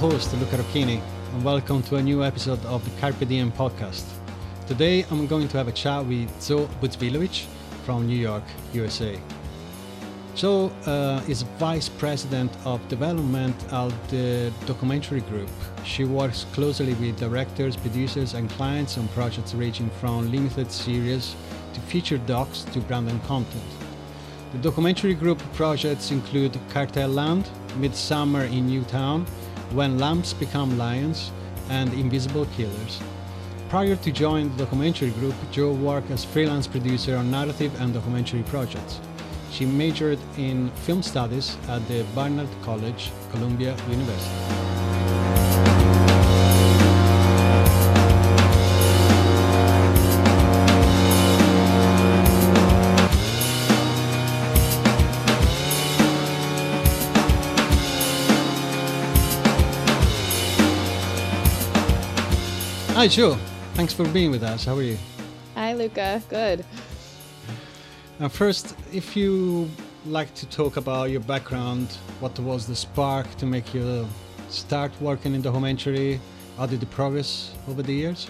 Host, Luca Rocchini, and welcome to a new episode of the Carpe Diem podcast. Today I'm going to have a chat with Zoe Budzilowicz from New York, USA. Zoe uh, is Vice President of Development at the Documentary Group. She works closely with directors, producers, and clients on projects ranging from limited series to feature docs to branded content. The documentary group projects include Cartel Land, Midsummer in Newtown, When Lambs Become Lions, and Invisible Killers. Prior to joining the documentary group, Joe worked as freelance producer on narrative and documentary projects. She majored in film studies at the Barnard College, Columbia University. Hi, Joe. Thanks for being with us. How are you? Hi, Luca. Good. Uh, first, if you like to talk about your background, what was the spark to make you start working in the documentary? How did the progress over the years?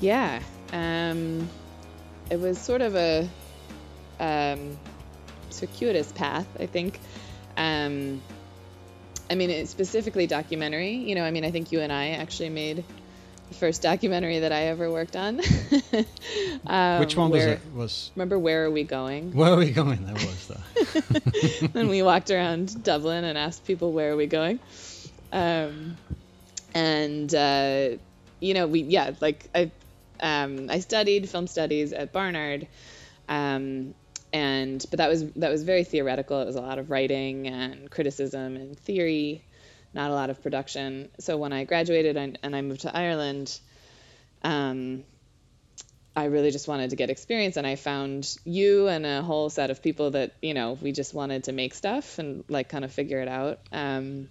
Yeah. Um, it was sort of a um, circuitous path, I think. Um, I mean, it's specifically documentary. You know, I mean, I think you and I actually made the first documentary that I ever worked on. um, Which one was it? Was Remember Where Are We Going? where are we going? That was that. when we walked around Dublin and asked people where are we going. Um, and uh, you know, we yeah, like I um, I studied film studies at Barnard. Um, and but that was that was very theoretical. It was a lot of writing and criticism and theory, not a lot of production. So when I graduated and, and I moved to Ireland, um, I really just wanted to get experience, and I found you and a whole set of people that you know we just wanted to make stuff and like kind of figure it out. Um,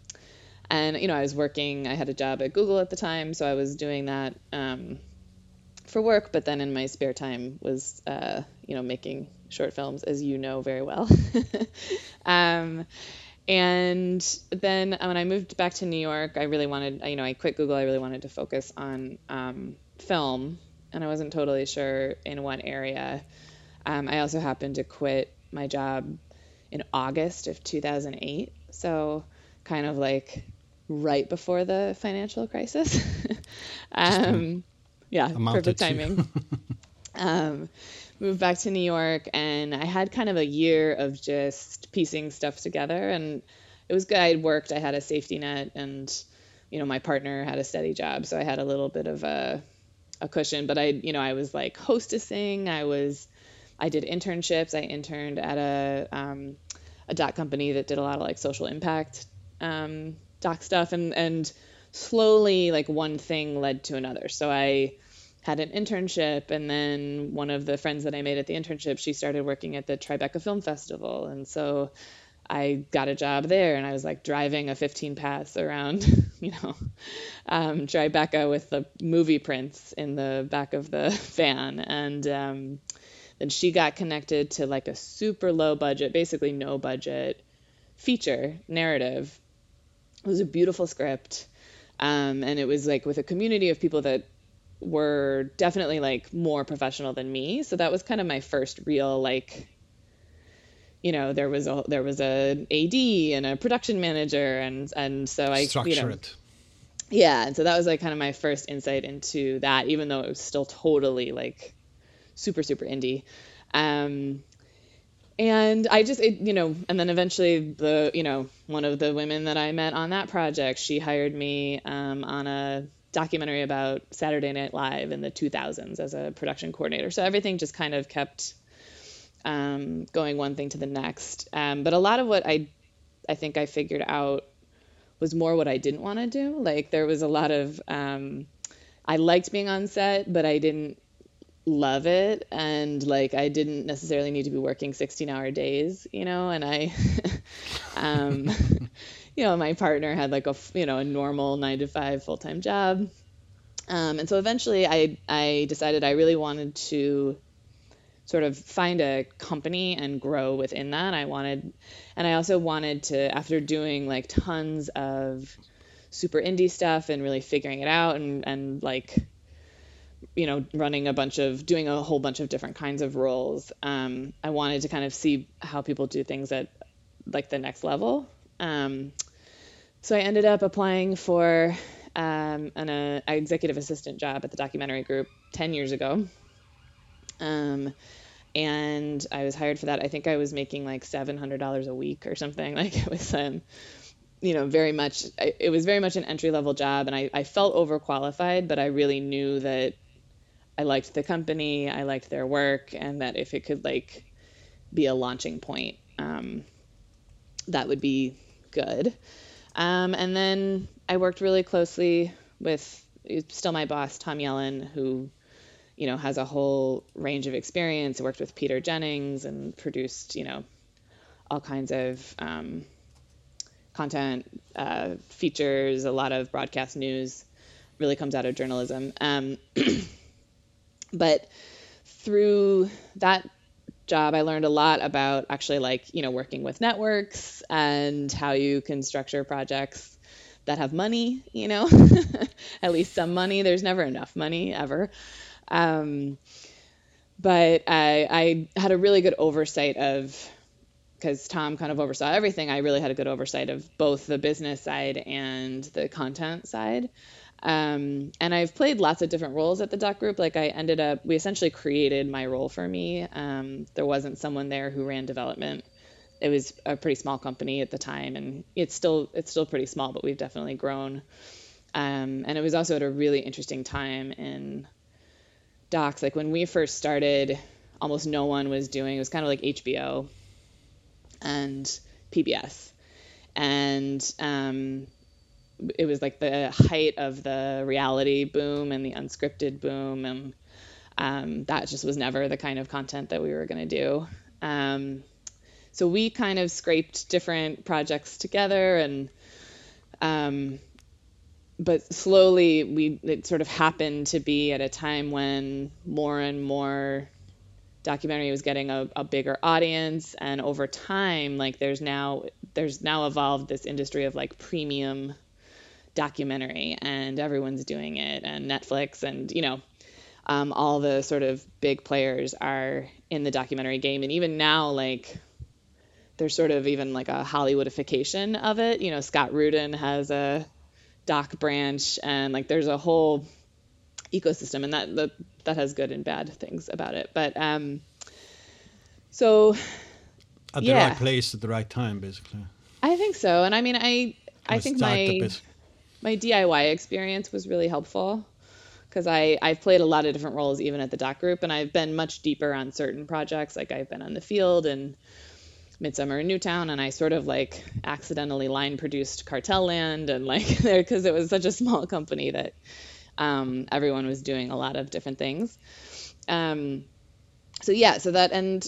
and you know, I was working. I had a job at Google at the time, so I was doing that um, for work. But then in my spare time was uh, you know making short films, as you know very well. um, and then uh, when I moved back to New York, I really wanted, you know, I quit Google. I really wanted to focus on um, film, and I wasn't totally sure in what area. Um, I also happened to quit my job in August of 2008, so kind of like right before the financial crisis. um, yeah, perfect timing. um, moved back to New York, and I had kind of a year of just piecing stuff together, and it was good. I had worked, I had a safety net, and you know my partner had a steady job, so I had a little bit of a a cushion. But I, you know, I was like hostessing. I was, I did internships. I interned at a um, a doc company that did a lot of like social impact um, doc stuff, and and slowly like one thing led to another. So I had an internship and then one of the friends that I made at the internship, she started working at the Tribeca Film Festival. And so I got a job there and I was like driving a 15 pass around, you know, um, Tribeca with the movie prints in the back of the van. And um, then she got connected to like a super low budget, basically no budget feature narrative. It was a beautiful script. Um, and it was like with a community of people that were definitely like more professional than me. So that was kind of my first real like you know, there was a there was a AD and a production manager and and so I Structure you know it. yeah, and so that was like kind of my first insight into that even though it was still totally like super super indie. Um and I just, it, you know, and then eventually the, you know, one of the women that I met on that project, she hired me um, on a documentary about Saturday Night Live in the 2000s as a production coordinator. So everything just kind of kept um, going one thing to the next. Um, but a lot of what I, I think I figured out was more what I didn't want to do. Like there was a lot of, um, I liked being on set, but I didn't love it and like I didn't necessarily need to be working 16 hour days, you know, and I um you know, my partner had like a, you know, a normal 9 to 5 full-time job. Um and so eventually I I decided I really wanted to sort of find a company and grow within that. I wanted, and I also wanted to, after doing like tons of super indie stuff and really figuring it out and, and like, you know, running a bunch of, doing a whole bunch of different kinds of roles, um, I wanted to kind of see how people do things at like the next level. Um, so I ended up applying for um, an uh, executive assistant job at the documentary group 10 years ago. Um, and I was hired for that. I think I was making like $700 a week or something. Like it was, um, you know, very much, it was very much an entry level job. And I, I felt overqualified, but I really knew that I liked the company, I liked their work, and that if it could like be a launching point, um, that would be good. Um, and then I worked really closely with still my boss, Tom Yellin, who you know has a whole range of experience. I worked with Peter Jennings and produced you know all kinds of um, content, uh, features, a lot of broadcast news. Really comes out of journalism. Um, but through that job, I learned a lot about actually like, you know, working with networks and how you can structure projects that have money, you know, at least some money. There's never enough money ever. Um, but I, I had a really good oversight of, because Tom kind of oversaw everything, I really had a good oversight of both the business side and the content side. Um, and I've played lots of different roles at the doc group. Like I ended up, we essentially created my role for me. Um, there wasn't someone there who ran development. It was a pretty small company at the time, and it's still it's still pretty small, but we've definitely grown. Um, and it was also at a really interesting time in docs. Like when we first started, almost no one was doing. It was kind of like HBO and PBS, and um, it was like the height of the reality boom and the unscripted boom and um, that just was never the kind of content that we were going to do. Um, so we kind of scraped different projects together and um, but slowly we it sort of happened to be at a time when more and more documentary was getting a, a bigger audience and over time like there's now there's now evolved this industry of like premium documentary and everyone's doing it and Netflix and you know um, all the sort of big players are in the documentary game. And even now like there's sort of even like a Hollywoodification of it. You know Scott Rudin has a doc branch and like there's a whole ecosystem and that that, that has good and bad things about it. But um so at the yeah. right place at the right time basically. I think so. And I mean I I think my my DIY experience was really helpful because I I've played a lot of different roles even at the doc group and I've been much deeper on certain projects like I've been on the field and Midsummer in Newtown and I sort of like accidentally line produced Cartel Land and like there because it was such a small company that um, everyone was doing a lot of different things. Um, so yeah, so that and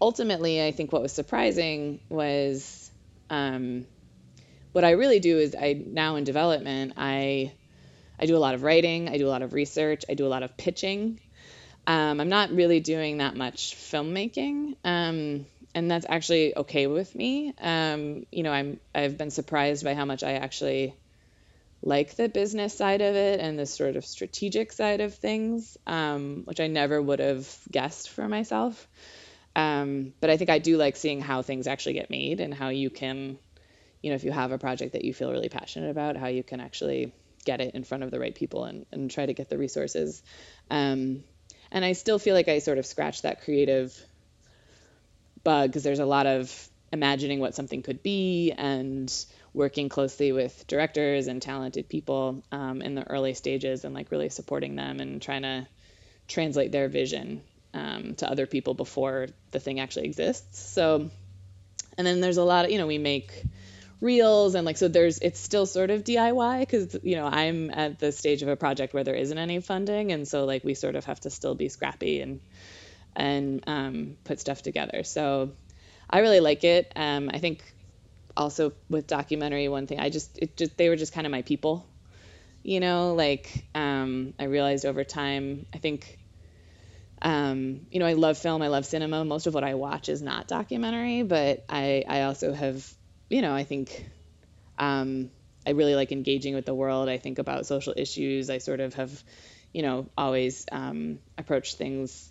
ultimately I think what was surprising was um, what I really do is I now in development I I do a lot of writing, I do a lot of research, I do a lot of pitching. Um, I'm not really doing that much filmmaking, um, and that's actually okay with me. Um, you know, I'm I've been surprised by how much I actually like the business side of it and the sort of strategic side of things, um, which I never would have guessed for myself. Um, but I think I do like seeing how things actually get made and how you can you know, if you have a project that you feel really passionate about, how you can actually get it in front of the right people and, and try to get the resources. Um, and I still feel like I sort of scratched that creative bug because there's a lot of imagining what something could be and working closely with directors and talented people um, in the early stages and like really supporting them and trying to translate their vision um, to other people before the thing actually exists. So, and then there's a lot of, you know, we make reels and like so there's it's still sort of DIY because you know I'm at the stage of a project where there isn't any funding and so like we sort of have to still be scrappy and and um, put stuff together. So I really like it. Um, I think also with documentary one thing I just it just they were just kind of my people. You know, like um, I realized over time I think um, you know, I love film, I love cinema. Most of what I watch is not documentary, but I, I also have, you know, I think um, I really like engaging with the world. I think about social issues. I sort of have, you know, always um, approached things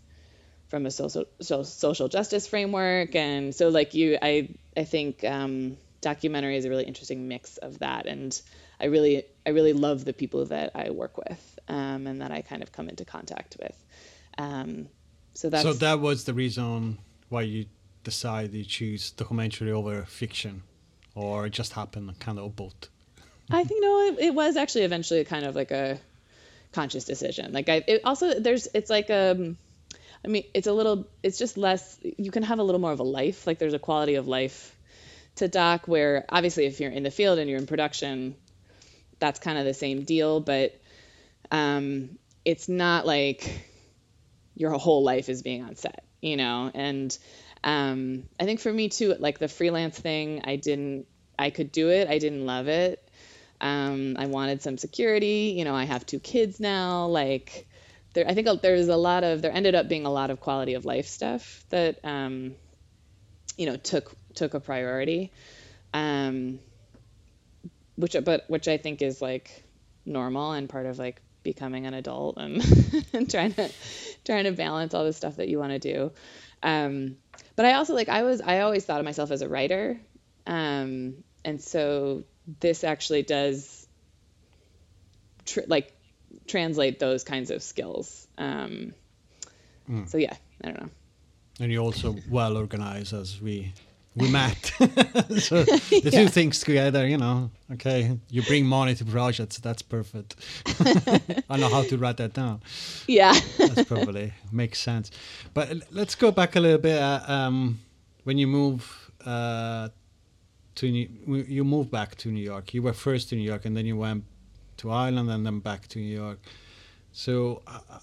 from a social so, social justice framework, and so like you, I I think um, documentary is a really interesting mix of that, and I really I really love the people that I work with um, and that I kind of come into contact with. Um, so that's so that was the reason why you decided to choose documentary over fiction, or it just happened kind of both. I think no, it, it, was actually eventually kind of like a conscious decision. Like I, it also there's it's like um, I mean it's a little it's just less. You can have a little more of a life. Like there's a quality of life to doc where obviously if you're in the field and you're in production, that's kind of the same deal, but um, it's not like your whole life is being on set, you know? And um, I think for me too, like the freelance thing, I didn't, I could do it. I didn't love it. Um, I wanted some security. You know, I have two kids now. Like, there, I think there's a lot of, there ended up being a lot of quality of life stuff that, um, you know, took took a priority. Um, which, but which I think is like normal and part of like becoming an adult and, and trying to trying to balance all the stuff that you want to do. Um, but I also like I was I always thought of myself as a writer, um, and so this actually does tr- like translate those kinds of skills. Um, mm. So yeah, I don't know. And you're also well organized, as we we met. so the yeah. two things together, you know. Okay, you bring money to projects. That's perfect. I know how to write that down. Yeah, that's probably makes sense. But let's go back a little bit. Uh, um, when you move uh, to New, you moved back to New York. You were first to New York, and then you went to Ireland, and then back to New York. So, uh,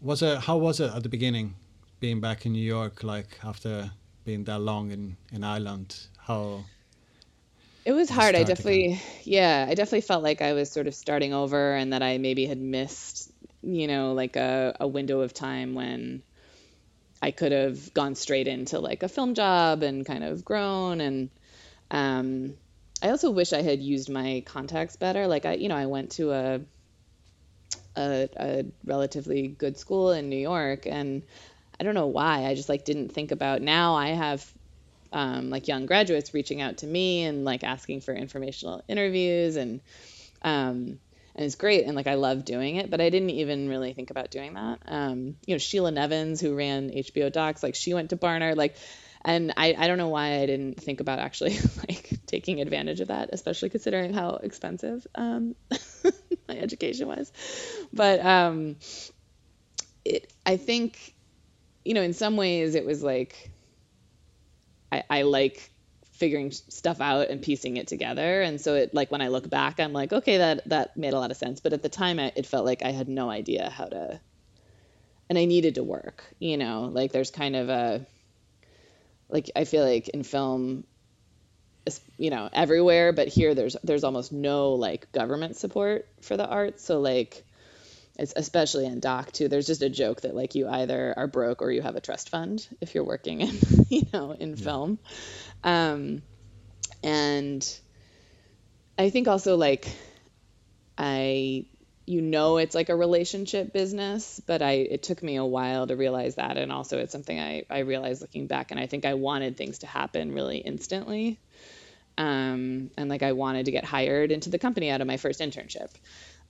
was it how was it at the beginning, being back in New York, like after being that long in in Ireland? How it was hard. I definitely, again? yeah, I definitely felt like I was sort of starting over, and that I maybe had missed, you know, like a, a window of time when I could have gone straight into like a film job and kind of grown. And um, I also wish I had used my contacts better. Like I, you know, I went to a a, a relatively good school in New York, and I don't know why. I just like didn't think about. Now I have um, like young graduates reaching out to me and like asking for informational interviews and um, and it's great and like I love doing it, but I didn't even really think about doing that. Um, you know, Sheila Nevins who ran HBO Docs, like she went to Barnard, like, and I I don't know why I didn't think about actually like taking advantage of that, especially considering how expensive um, my education was. But um, it I think you know, in some ways it was like I, I like figuring stuff out and piecing it together. And so it like when I look back, I'm like, okay, that that made a lot of sense. But at the time, it felt like I had no idea how to, and I needed to work. You know, like there's kind of a, like I feel like in film, you know, everywhere, but here there's there's almost no like government support for the arts. So like it's especially in doc too there's just a joke that like you either are broke or you have a trust fund if you're working in you know in yeah. film. Um, and i think also like i you know it's like a relationship business but i it took me a while to realize that and also it's something i i realized looking back and i think i wanted things to happen really instantly. Um, and like i wanted to get hired into the company out of my first internship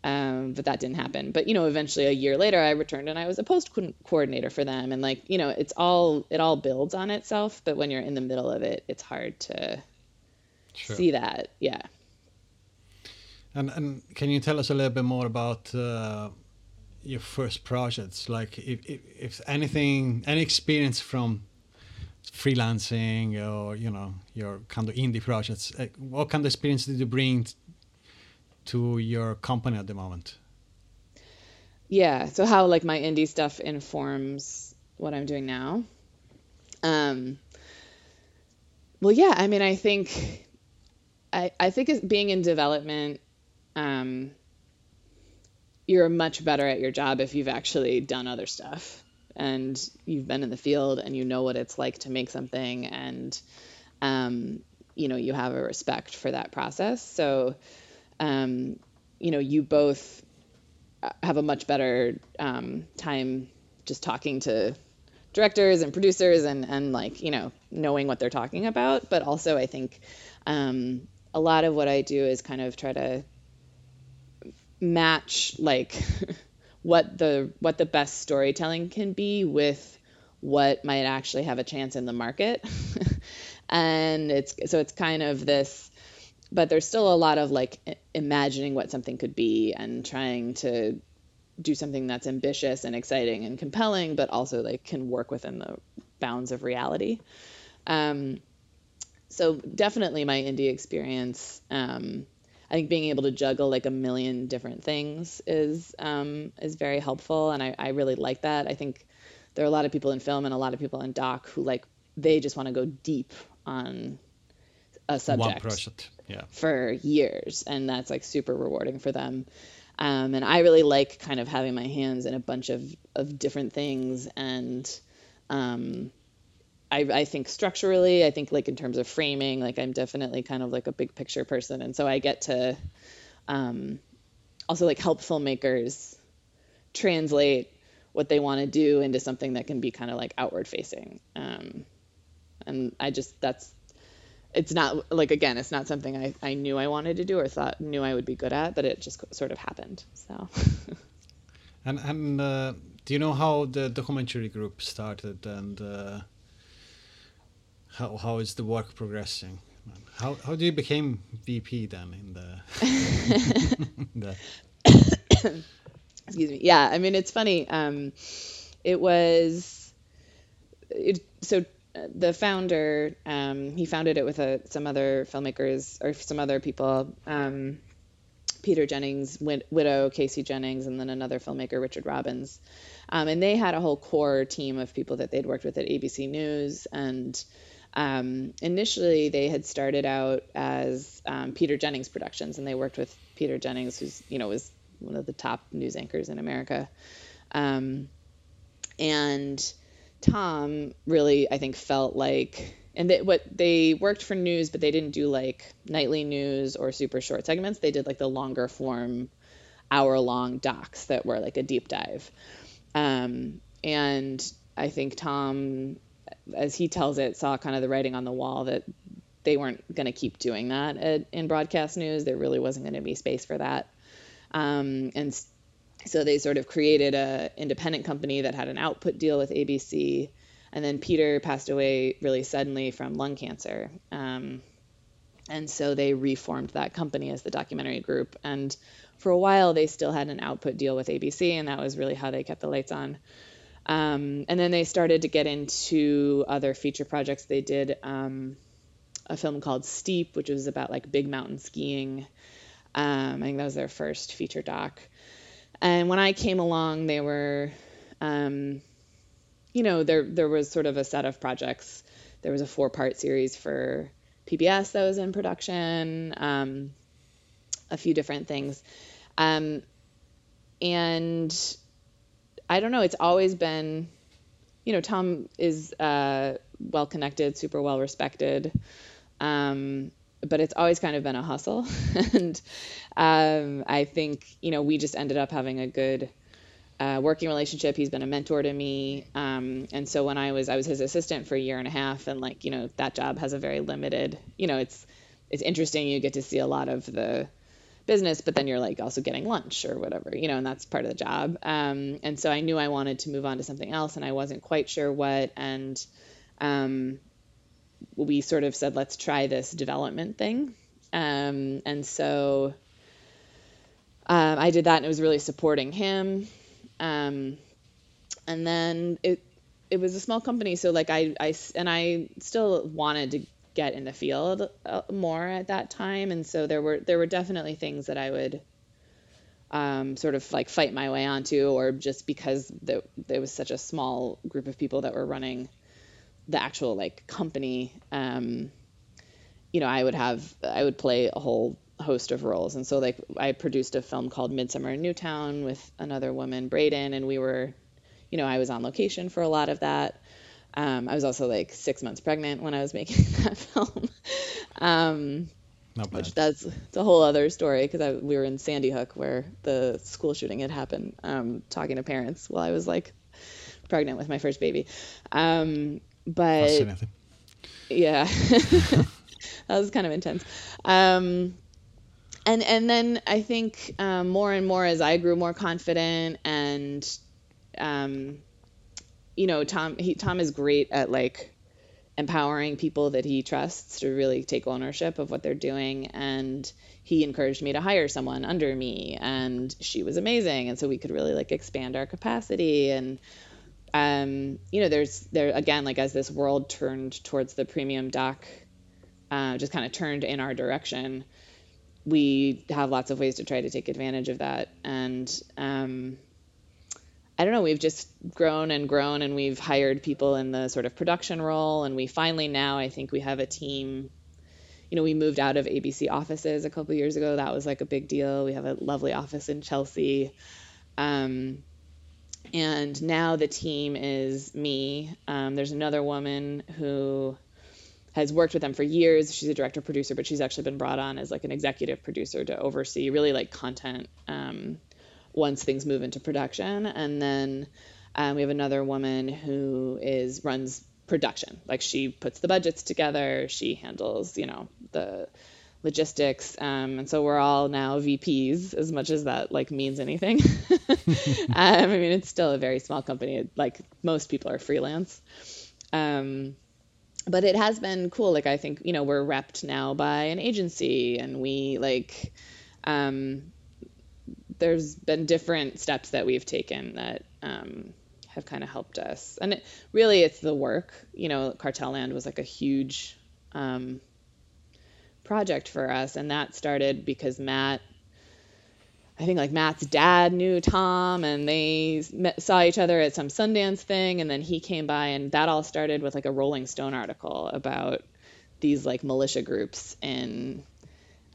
um, but that didn't happen. But you know, eventually a year later, I returned and I was a post coordinator for them. And like you know, it's all it all builds on itself. But when you're in the middle of it, it's hard to sure. see that. Yeah. And and can you tell us a little bit more about uh, your first projects? Like if, if if anything, any experience from freelancing or you know your kind of indie projects, what kind of experience did you bring to your company at the moment? Yeah, so how like my indie stuff informs what I'm doing now. Um, well, yeah, I mean, I think, I, I think being in development, um, you're much better at your job if you've actually done other stuff and you've been in the field and you know what it's like to make something and um, you know you have a respect for that process so um, you know you both have a much better um, time just talking to directors and producers and and like you know knowing what they're talking about. But also i think um, a lot of what i do is kind of try to match like what the what the best storytelling can be with what might actually have a chance in the market. And it's so it's kind of this but there's still a lot of like imagining what something could be and trying to do something that's ambitious and exciting and compelling but also like can work within the bounds of reality um, so definitely my indie experience um, I think being able to juggle like a million different things is um, is very helpful, and I, I really like that. I think there are a lot of people in film and a lot of people in doc who like they just want to go deep on a subject, yeah, for years, and that's like super rewarding for them. Um, and I really like kind of having my hands in a bunch of of different things and um, I, I think structurally, I think like in terms of framing, like I'm definitely kind of like a big picture person, and so I get to um, also like help filmmakers translate what they want to do into something that can be kind of like outward facing. Um, and I just that's it's not like again, it's not something I, I knew I wanted to do or thought knew I would be good at, but it just sort of happened. So. and and uh, do you know how the documentary group started and? Uh how how is the work progressing? How how do you became VP then in the, the... excuse me yeah I mean it's funny um, it was it, so the founder um, he founded it with a, uh, some other filmmakers or some other people um, Peter Jennings wid- widow Kayce Jennings and then another filmmaker Richard Robbins um, and they had a whole core team of people that they'd worked with at ABC News and um, initially, they had started out as um, Peter Jennings Productions, and they worked with Peter Jennings, who's you know was one of the top news anchors in America. Um, and Tom really, I think, felt like, and they, what they worked for news, but they didn't do like nightly news or super short segments. They did like the longer form, hour long docs that were like a deep dive. Um, and I think Tom as he tells it, saw kind of the writing on the wall that they weren't going to keep doing that at, in broadcast news. There really wasn't going to be space for that. Um, and so they sort of created a independent company that had an output deal with ABC. And then Peter passed away really suddenly from lung cancer. Um, and so they reformed that company as the documentary group. And for a while, they still had an output deal with ABC, and that was really how they kept the lights on. Um, and then they started to get into other feature projects. They did um, a film called Steep, which was about like big mountain skiing. Um, I think that was their first feature doc. And when I came along, they were, um, you know, there there was sort of a set of projects. There was a four part series for PBS that was in production, um, a few different things, um, and I don't know. It's always been, you know, Tom is uh, well connected, super well respected, um, but it's always kind of been a hustle. and um, I think, you know, we just ended up having a good uh, working relationship. He's been a mentor to me, um, and so when I was, I was his assistant for a year and a half, and like, you know, that job has a very limited, you know, it's it's interesting. You get to see a lot of the business, but then you're like also getting lunch or whatever, you know, and that's part of the job. Um, and so I knew I wanted to move on to something else, and I wasn't quite sure what. And um, we sort of said, let's try this development thing. Um, and so um, I did that, and it was really supporting him. Um, and then it it was a small company, so like I I and I still wanted to get in the field uh, more at that time, and so there were there were definitely things that I would um, sort of like fight my way onto, or just because the, there was such a small group of people that were running the actual like company. Um, you know, I would have I would play a whole host of roles. And so like I produced a film called Midsummer in Newtown with another woman, Braden, and we were, you know, I was on location for a lot of that. Um, I was also like six months pregnant when I was making that film. um, which that's it's a whole other story because we were in Sandy Hook where the school shooting had happened, um, talking to parents while I was like pregnant with my first baby. Um, but yeah, that was kind of intense. Um, and and then I think um, more and more as I grew more confident and um, you know Tom he Tom is great at like empowering people that he trusts to really take ownership of what they're doing. And he encouraged me to hire someone under me. And she was amazing. And so we could really like expand our capacity. And um, you know there's there again like as this world turned towards the premium doc uh, just kind of turned in our direction we have lots of ways to try to take advantage of that and um, I don't know, we've just grown and grown and we've hired people in the sort of production role. And we finally now, I think we have a team. You know, we moved out of ABC offices a couple years ago. That was like a big deal. We have a lovely office in Chelsea. Um, and now the team is me. Um, there's another woman who has worked with them for years. She's a director producer, but she's actually been brought on as like an executive producer to oversee really like content um, once things move into production. And then um, we have another woman who is runs production. Like she puts the budgets together, she handles, you know, the logistics. Um, and so we're all now VPs, as much as that like means anything. um, I mean, it's still a very small company. Like most people are freelance. Um, but it has been cool. Like I think you know we're repped now by an agency, and we like um, there's been different steps that we've taken that um, have kind of helped us. And it, really, it's the work. You know, Cartel Land was like a huge um, project for us, and that started because Matt. I think like Matt's dad knew Tom, and they met, saw each other at some Sundance thing, and then he came by, and that all started with like a Rolling Stone article about these like militia groups in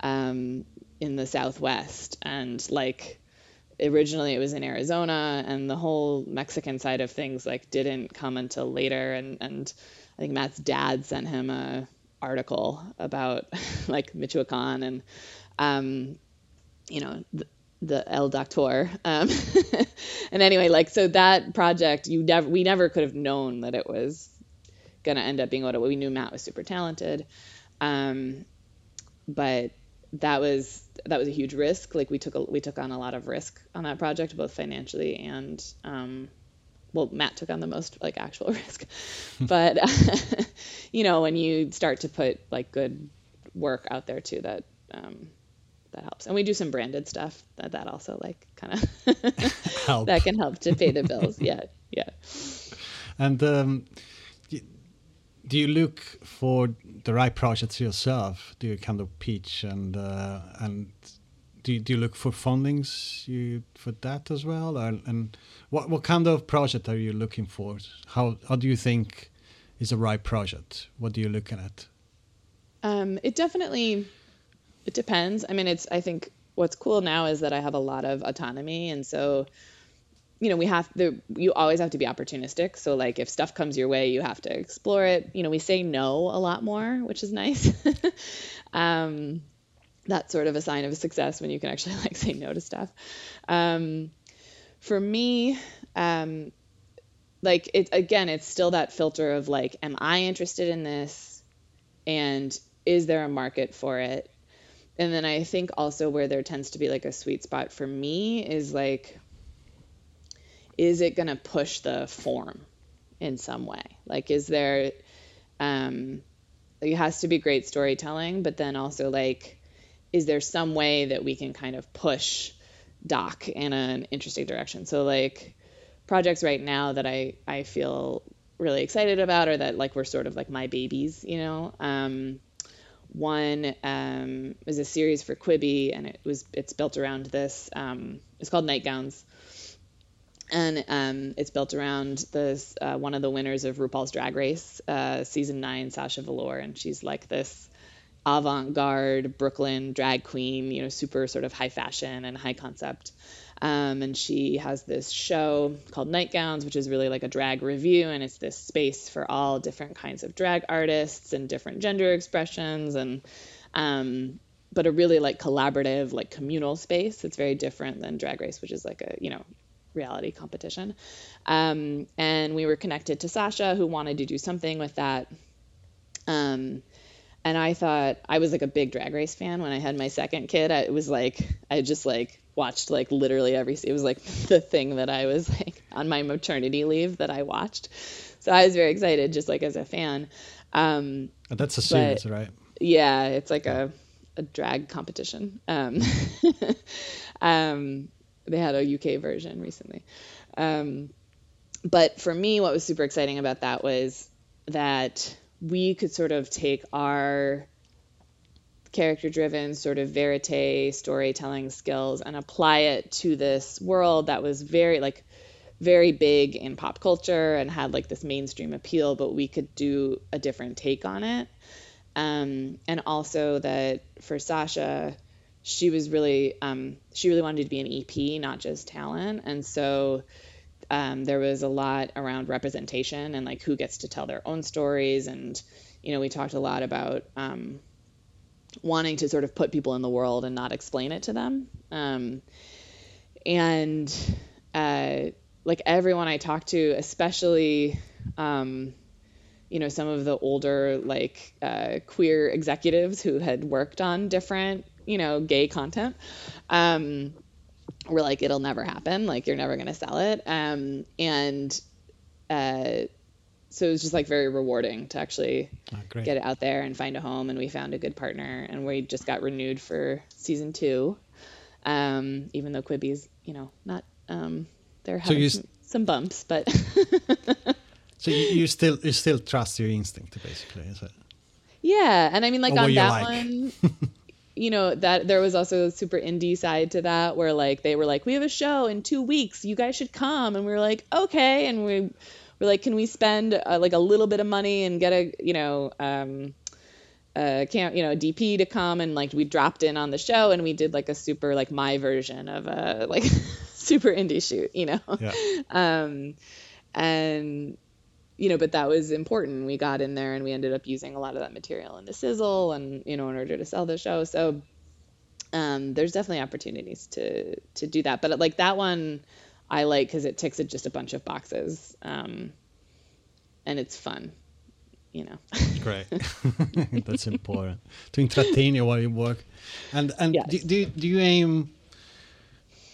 um, in the Southwest, and like originally it was in Arizona, and the whole Mexican side of things like didn't come until later, and and I think Matt's dad sent him a article about like Michoacan and um, you know. The, the El Doctor. Um, and anyway, like so that project, you never we never could have known that it was gonna end up being what it. We knew Matt was super talented, um, but that was that was a huge risk. Like we took a, we took on a lot of risk on that project, both financially and um, well, Matt took on the most like actual risk. but you know, when you start to put like good work out there too, that um, that helps. And we do some branded stuff that that also like kind of that can help to pay the bills. yeah, yeah. And um, do you look for the right projects yourself? Do you kind of pitch and uh, and do you, do you look for fundings you for that as well? Or, and what what kind of project are you looking for? How how do you think is a right project? What are you looking at? Um, it definitely it depends. I mean, it's I think what's cool now is that I have a lot of autonomy, and so you know we have the you always have to be opportunistic so like if stuff comes your way you have to explore it you know we say no a lot more which is nice um, that's sort of a sign of success when you can actually like say no to stuff. Um, for me um, like it again it's still that filter of like am i interested in this? And is there a market for it? And then i think also where there tends to be like a sweet spot for me is like is it going to push the form in some way? Like, is there, um, it has to be great storytelling, but then also like, is there some way that we can kind of push doc in an interesting direction? So like projects right now that I, I feel really excited about or that like were sort of like my babies, you know, um, one um, is a series for Quibi, and it was it's built around this. Um, it's called Nightgowns, and um, it's built around this uh, one of the winners of RuPaul's Drag Race uh, season nine, Sasha Velour, and she's like this avant-garde Brooklyn drag queen, you know, super sort of high fashion and high concept. Um, and she has this show called Nightgowns, which is really like a drag review, and it's this space for all different kinds of drag artists and different gender expressions, and um, but a really like collaborative, like communal space. It's very different than Drag Race, which is like a you know reality competition. Um, and we were connected to Sasha, who wanted to do something with that. Um, and I thought I was like a big Drag Race fan when I had my second kid. I, it was like I just like watched like literally every. It was like the thing that I was like on my maternity leave that I watched. So I was very excited, just like as a fan. Um, that's a series, but, right? Yeah, it's like a a drag competition. Um, um, they had a UK version recently. Um, but for me, what was super exciting about that was that we could sort of take our character driven sort of verite storytelling skills and apply it to this world that was very like very big in pop culture and had like this mainstream appeal but we could do a different take on it. Um, and also that for sasha she was really um, she really wanted to be an ep not just talent. And so um, there was a lot around representation and like who gets to tell their own stories. And you know we talked a lot about um, wanting to sort of put people in the world and not explain it to them. Um, and uh, like everyone i talked to especially um, you know some of the older like uh, queer executives who had worked on different you know gay content um, we're like it'll never happen. Like you're never going to sell it. Um, and uh, so it was just like very rewarding to actually oh, get it out there and find a home. And we found a good partner and we just got renewed for season two. Um, even though quibi's you know not um, they're having so some, some, bumps but so you, you, still you still trust your instinct basically is it? Yeah. And i mean like on that like? one you know that there was also a super indie side to that where like they were like we have a show in two weeks. You guys should come. And we were like okay. And we were like can we spend uh, like a little bit of money and get a you know um uh can't you know dp to come? And like we dropped in on the show and we did like a super like my version of a like super indie shoot you know? Yeah. um and you know, but that was important. We got in there and we ended up using a lot of that material in the sizzle and, you know, in order to sell the show. So um, there's definitely opportunities to to do that. But like that one I like because it ticks just a bunch of boxes. Um, and it's fun, you know. Great. That's important. To entertain you while you work. And and yes. do, do, do you aim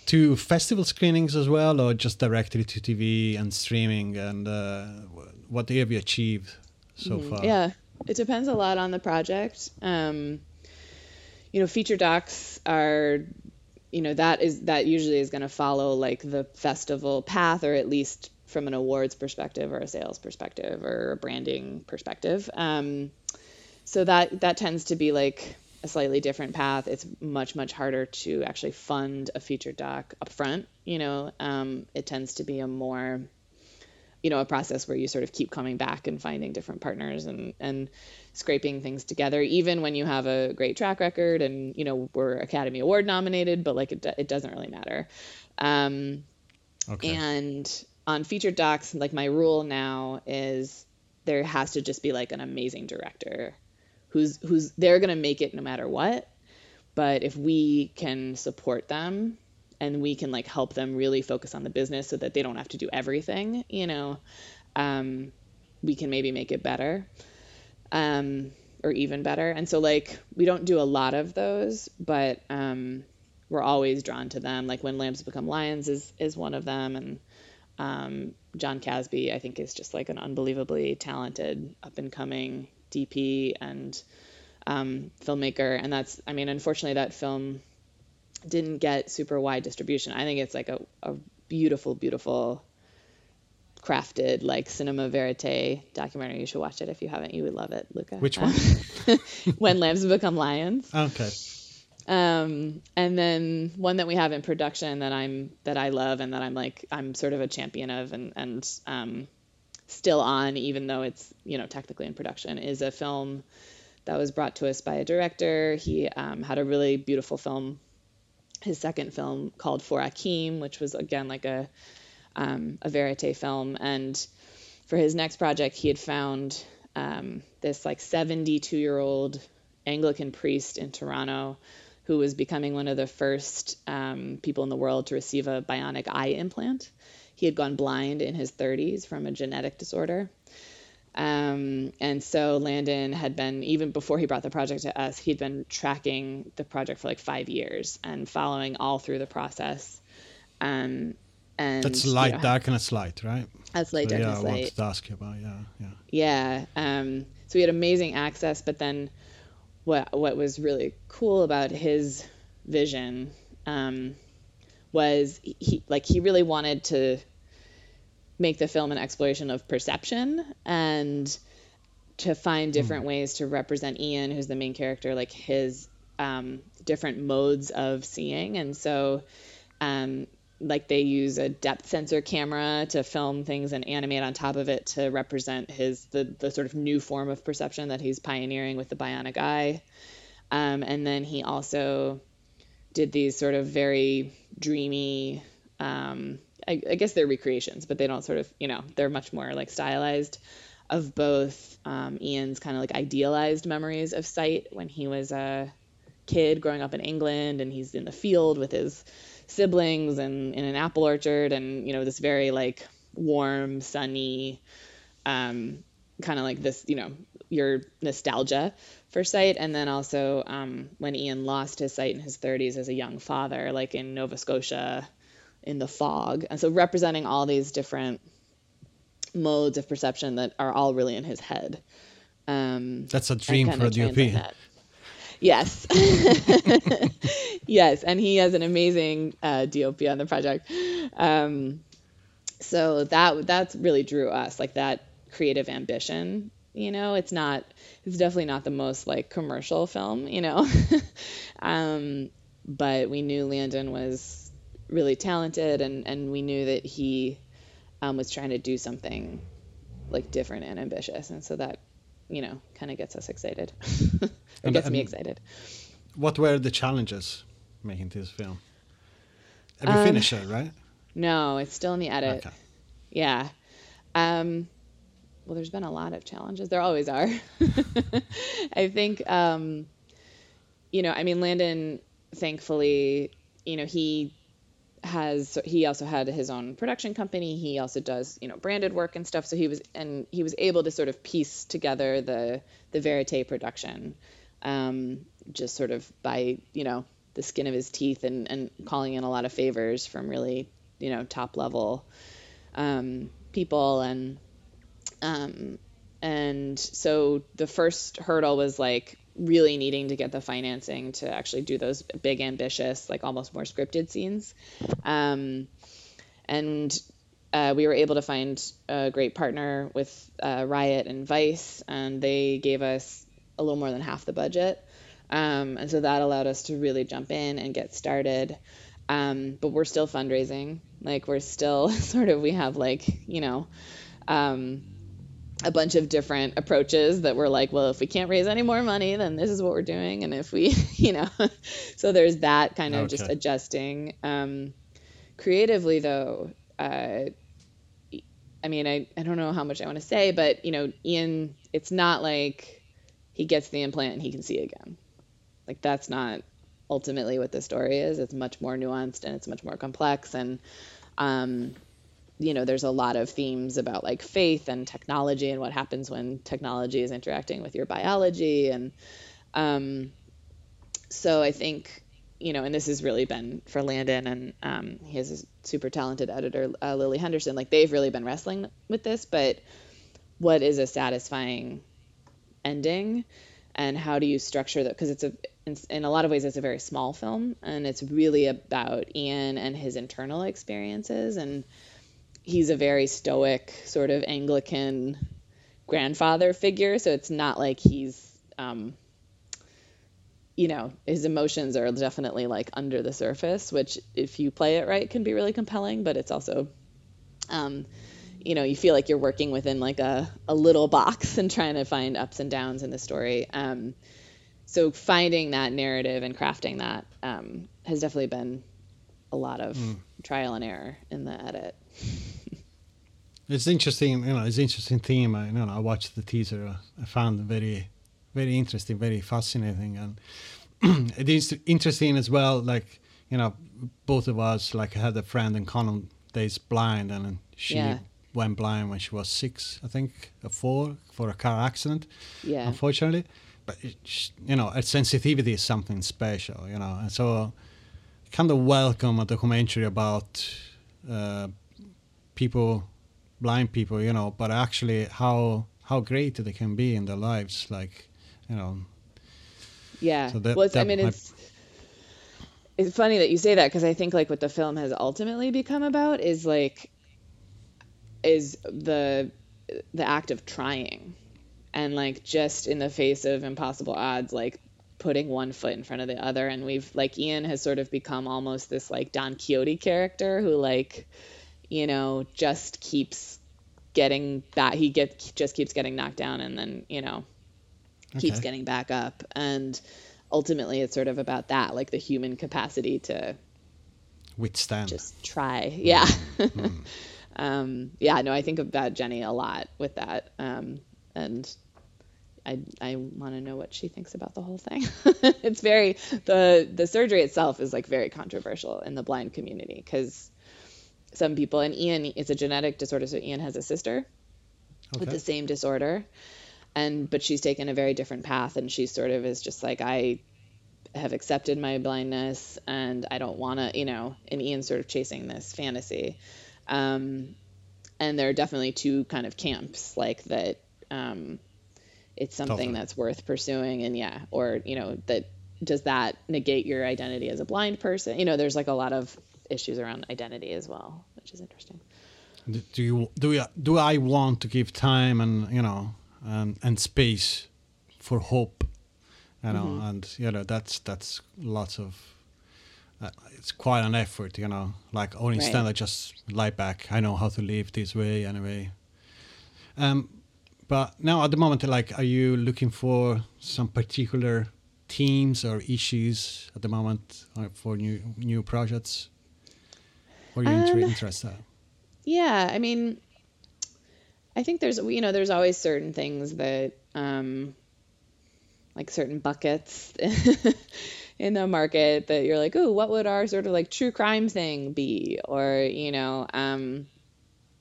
to festival screenings as well, or just directly to TV and streaming? And uh, what have you achieved so mm, far? Yeah, it depends a lot on the project. Um, you know, feature docs are, you know, that is that usually is going to follow like the festival path, or at least from an awards perspective, or a sales perspective, or a branding perspective. Um, so that that tends to be like a slightly different path. It's much much harder to actually fund a feature doc upfront. You know, um, it tends to be a more you know a process where you sort of keep coming back and finding different partners and and scraping things together even when you have a great track record and you know we're academy award nominated but like it, it doesn't really matter um, okay. and on featured docs like my rule now is there has to just be like an amazing director who's who's they're going to make it no matter what. But if we can support them and we can like help them really focus on the business so that they don't have to do everything you know um, we can maybe make it better um, or even better. And so like we don't do a lot of those but um, we're always drawn to them. Like when lambs become lions is is one of them. And um, Jon Kasbe i think is just like an unbelievably talented up and coming dp and um, filmmaker and that's i mean unfortunately that film didn't get super wide distribution. I think it's like a, a beautiful, beautiful crafted like cinema verite documentary. You should watch it if you haven't. You would love it, Luca. Which one? when lambs become lions. Okay. Um, and then one that we have in production that I'm that I love and that I'm like I'm sort of a champion of and and um, still on even though it's you know technically in production is a film that was brought to us by a director. He um, had a really beautiful film, his second film called For Ahkeem, which was again like a um, a verite film. And for his next project, he had found um, this like 72 year old Anglican priest in Toronto who was becoming one of the first um, people in the world to receive a bionic eye implant. He had gone blind in his 30s from a genetic disorder. Um, and so Landon had been, even before he brought the project to us, he'd been tracking the project for like five years and following all through the process. Um, and that's light, you know, darkness, light, right? That's light, so, darkness, yeah, light. Yeah, to ask you about, yeah, yeah. Yeah. Um, so we had amazing access, but then what what was really cool about his vision um, was he like he really wanted to make the film an exploration of perception and to find different mm. ways to represent Ian, who's the main character, like his um, different modes of seeing. And so, um, like they use a depth sensor camera to film things and animate on top of it to represent his the the sort of new form of perception that he's pioneering with the bionic eye. Um, and then he also did these sort of very dreamy. Um, I, I, guess they're recreations, but they don't sort of you know they're much more like stylized of both um, Ian's kind of like idealized memories of sight when he was a kid growing up in England and he's in the field with his siblings and in an apple orchard and you know this very like warm sunny um, kind of like this you know your nostalgia for sight and then also um, when ian lost his sight in his 30s as a young father like in nova scotia in the fog and so representing all these different modes of perception that are all really in his head um, that's a dream for a dop Yes. yes, and he has an amazing uh, DOP on the project. Um, so that that's really drew us like that creative ambition. You know, it's not it's definitely not the most like commercial film. You know, um, but we knew Landon was really talented, and and we knew that he um, was trying to do something like different and ambitious, and so that you know kind of gets us excited. it gets me excited. What were the challenges making this film? Have you um, finished it, right? No, it's still in the edit. Okay. Yeah. Um, well, there's been a lot of challenges. There always are. I think, um, you know, I mean, Landon, thankfully, you know, he has he also had his own production company he also does you know branded work and stuff so he was and he was able to sort of piece together the the verite production um, just sort of by you know the skin of his teeth and and calling in a lot of favors from really you know top level um, people and um, and so the first hurdle was like really needing to get the financing to actually do those big, ambitious, like almost more scripted scenes. Um, and uh, we were able to find a great partner with uh, Ryot and Vice, and they gave us a little more than half the budget. Um, and so that allowed us to really jump in and get started. Um, but we're still fundraising. Like, we're still sort of, we have like, you know, um, a bunch of different approaches that were like, well, if we can't raise any more money, then this is what we're doing. And if we, you know, so there's that kind of okay. just adjusting. Um, creatively, though, uh, I mean, I, I don't know how much I want to say, but, you know, Ian, it's not like he gets the implant and he can see again. Like, that's not ultimately what the story is. It's much more nuanced and it's much more complex. And, um, you know, there's a lot of themes about like faith and technology and what happens when technology is interacting with your biology. And um, so I think, you know, and this has really been for Landon and um, he has a super talented editor, uh, Lily Henderson, like they've really been wrestling with this, but what is a satisfying ending and how do you structure that? Because it's a, in, in a lot of ways, it's a very small film and it's really about Ian and his internal experiences and, he's a very stoic sort of Anglican grandfather figure. So it's not like he's, um, you know, his emotions are definitely like under the surface, which if you play it right can be really compelling, but it's also, um, you know, you feel like you're working within like a, a little box and trying to find ups and downs in the story. Um, so finding that narrative and crafting that um, has definitely been a lot of mm. trial and error in the edit. It's interesting, you know, it's interesting theme. I, you know, I watched the teaser. I found it very, very interesting, very fascinating, and it is interesting as well. Like, you know, both of us like I had a friend in common days blind, and she yeah. went blind when she was six, I think, or four, for a car accident. Yeah. Unfortunately, but it, you know, a sensitivity is something special, you know, and so kind of welcome a documentary about uh, people, blind people, you know, but actually how how great they can be in their lives, like, you know. Yeah. So that, well, I mean, it's it's funny that you say that because I think like what the film has ultimately become about is like is the the act of trying and like just in the face of impossible odds like putting one foot in front of the other and we've like Ian has sort of become almost this like Don Quixote character who like you know just keeps getting that he gets just keeps getting knocked down and then you know okay. keeps getting back up and ultimately it's sort of about that like the human capacity to withstand just try yeah mm. um, yeah no i think about jenny a lot with that um, and I, I want to know what she thinks about the whole thing. it's very the the surgery itself is like very controversial in the blind community because some people and Ian it's a genetic disorder, so Ian has a sister okay. with the same disorder, and but she's taken a very different path, and she sort of is just like I have accepted my blindness and I don't want to, you know, and Ian's sort of chasing this fantasy. Um, and there are definitely two kind of camps like that um, it's something that's worth pursuing and yeah or you know that does that negate your identity as a blind person you know there's like a lot of issues around identity as well which is interesting do you do you, do i want to give time and you know and, and space for hope you know mm-hmm. and you know that's that's lots of uh, it's quite an effort you know like or instead right. i just lie back i know how to live this way anyway um but now at the moment, like, are you looking for some particular themes or issues at the moment uh, for new new projects? Or are you um, interested? Yeah, I mean, I think there's you know there's always certain things that um, like certain buckets in the market that you're like, oh, what would our sort of like true crime thing be? Or you know, um,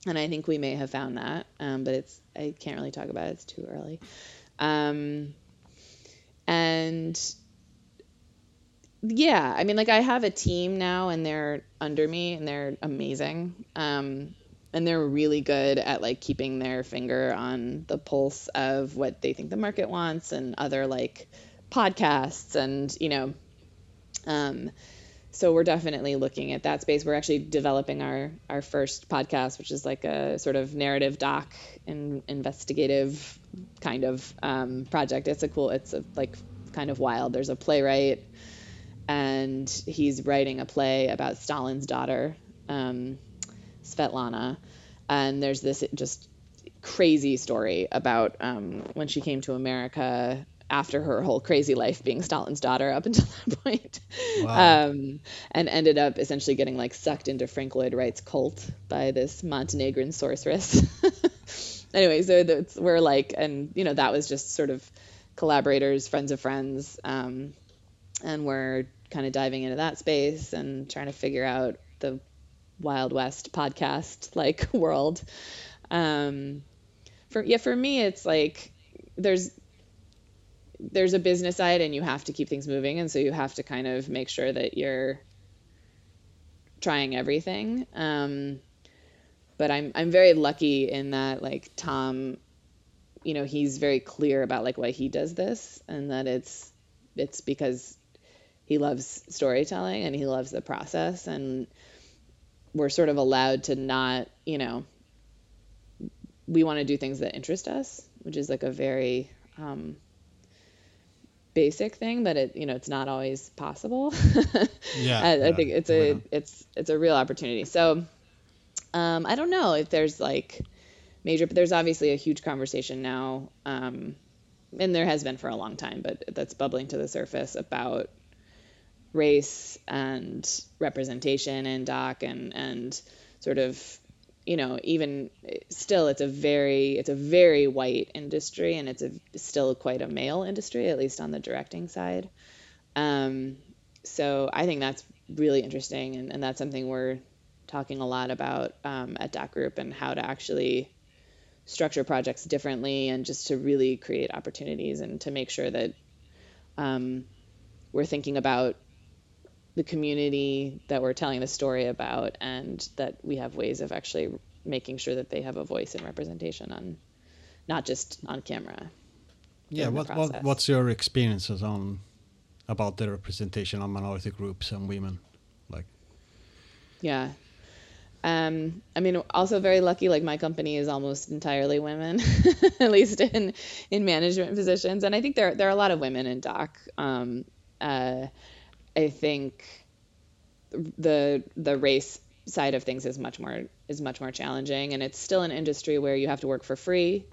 and I think we may have found that, um, but it's I can't really talk about it. It's too early. Um, and yeah, I mean, like I have a team now, and they're under me, and they're amazing. Um, and they're really good at like keeping their finger on the pulse of what they think the market wants and other like podcasts and you know um, so we're definitely looking at that space. We're actually developing our our first podcast, which is like a sort of narrative doc and investigative kind of um, project. It's a cool. It's a, like kind of wild. There's a playwright, and he's writing a play about Stalin's daughter, um, Svetlana, and there's this just crazy story about um, when she came to America after her whole crazy life being Stalin's daughter up until that point. Wow. Um, and ended up essentially getting like sucked into Frank Lloyd Wright's cult by this Montenegrin sorceress. anyway, so that's, we're like, and you know, that was just sort of collaborators, friends of friends. Um, and we're kind of diving into that space and trying to figure out the Wild West podcast like world. Um, for yeah, for me, it's like there's there's a business side and you have to keep things moving. And so you have to kind of make sure that you're trying everything. Um, but I'm I'm very lucky in that like Tom you know he's very clear about like why he does this. And that it's it's because he loves storytelling and he loves the process and we're sort of allowed to not you know we want to do things that interest us which is like a very um, basic thing, but it you know it's not always possible. yeah, I, I, think it's a it's it's a real opportunity. So, Um, I don't know if there's like major, but there's obviously a huge conversation now, um, and there has been for a long time, but that's bubbling to the surface about race and representation in doc and and sort of you know even still it's a very it's a very white industry and it's a still quite a male industry at least on the directing side. Um, so i think that's really interesting and, and that's something we're talking a lot about um, at doc group and how to actually structure projects differently and just to really create opportunities and to make sure that um, we're thinking about the community that we're telling the story about and that we have ways of actually making sure that they have a voice and representation on not just on camera yeah what, what what's your experiences on about the representation of minority groups and women like yeah um, I mean, also very lucky. Like my company is almost entirely women, at least in in management positions, and I think there there are a lot of women in doc. Um, uh, I think the the race side of things is much more is much more challenging, and it's still an industry where you have to work for free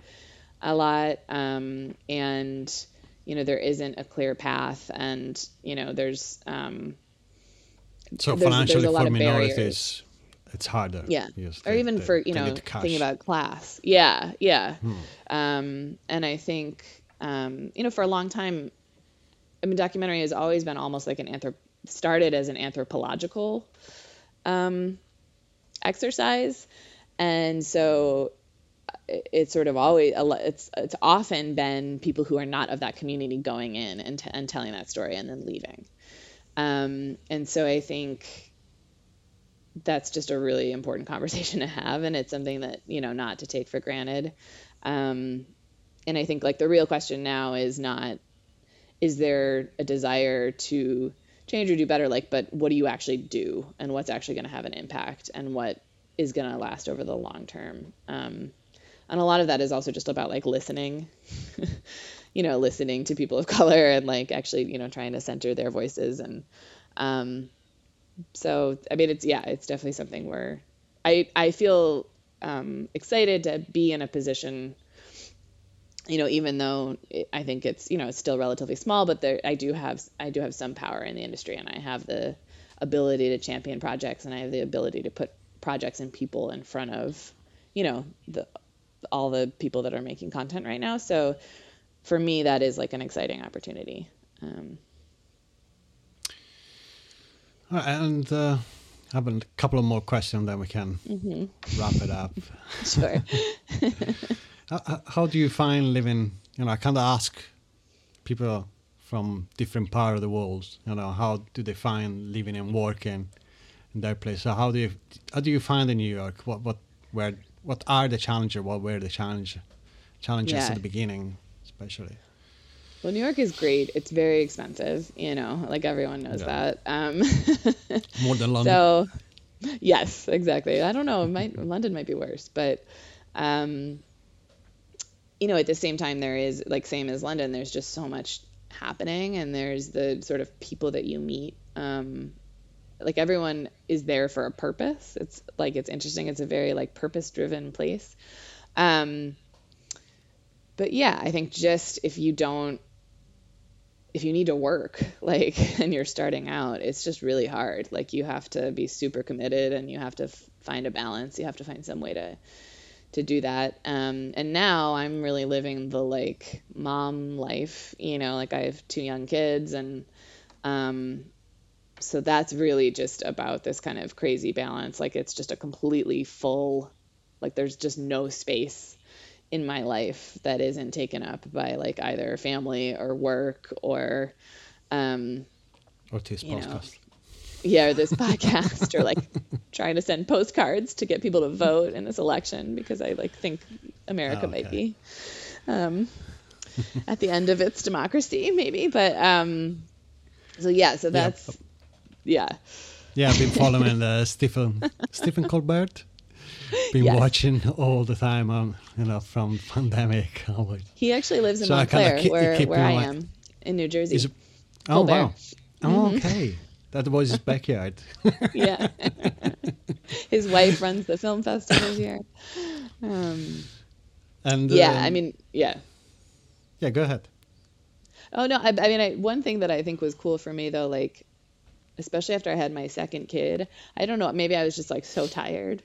a lot, um, and you know there isn't a clear path, and you know there's um, so there's, financially there's a lot for of minorities. Barriers. It's harder. Yeah, or the, even for you know thinking about class. Yeah, yeah. Hmm. Um, and I think um, you know for a long time I mean, documentary has always been almost like an anthrop started as an anthropological um, exercise, and so it's sort of always it's it's often been people who are not of that community going in and, t- and telling that story and then leaving. Um, and so I think that's just a really important conversation to have, and it's something that you know not to take for granted. Um, and I think like the real question now is not is there a desire to change or do better? Like but what do you actually do? And what's actually going to have an impact? And what is going to last over the long term? Um, and a lot of that is also just about like listening you know listening to people of color and like actually you know trying to center their voices. And um, so i mean it's yeah it's definitely something where i i feel um, excited to be in a position you know, even though it, I think it's you know it's still relatively small, but there I do have I do have some power in the industry, and I have the ability to champion projects, and I have the ability to put projects and people in front of you know the all the people that are making content right now. So for me, that is like an exciting opportunity. Um, and uh, I have a couple of more questions, then we can mm-hmm. wrap it up. sure. How, how do you find living? You know, I kind of ask people from different part of the world. You know, how do they find living and working in their place? So how do you how do you find in New York? What what where what are the challenges? What were the challenge challenges yeah. at the beginning, especially? Well, New York is great. It's very expensive, you know, like everyone knows yeah. that. Um, More than London. So, yes, exactly. I don't know. Might, London might be worse, but um, you know, at the same time, there is like same as London. There's just so much happening, and there's the sort of people that you meet. Um, like everyone is there for a purpose. It's like it's interesting. It's a very like purpose-driven place. Um, but yeah, I think just if you don't if you need to work like and you're starting out it's just really hard like you have to be super committed and you have to f- find a balance you have to find some way to to do that. Um, and now I'm really living the like mom life, you know, like I have two young kids and um, so that's really just about this kind of crazy balance. Like it's just a completely full, like there's just no space in my life that isn't taken up by like either family or work or um, or this podcast. Know, yeah, or this podcast, or like trying to send postcards to get people to vote in this election because I like think America oh, okay. might be um, at the end of its democracy, maybe. But um, so yeah, so that's yeah. Yeah, I've been following uh, Stephen Stephen Colbert. Been yes. watching all the time, um, you know, from pandemic. He actually lives in so Montclair, keep, where, where I am in New Jersey. It, oh wow! Oh, mm-hmm. okay. That was his backyard. yeah. his wife runs the film festival here. Um, and yeah, um, I mean, yeah. yeah, go ahead. Oh no, I, I mean, I, one thing that I think was cool for me though, like, especially after I had my second kid, I don't know, maybe I was just like so tired.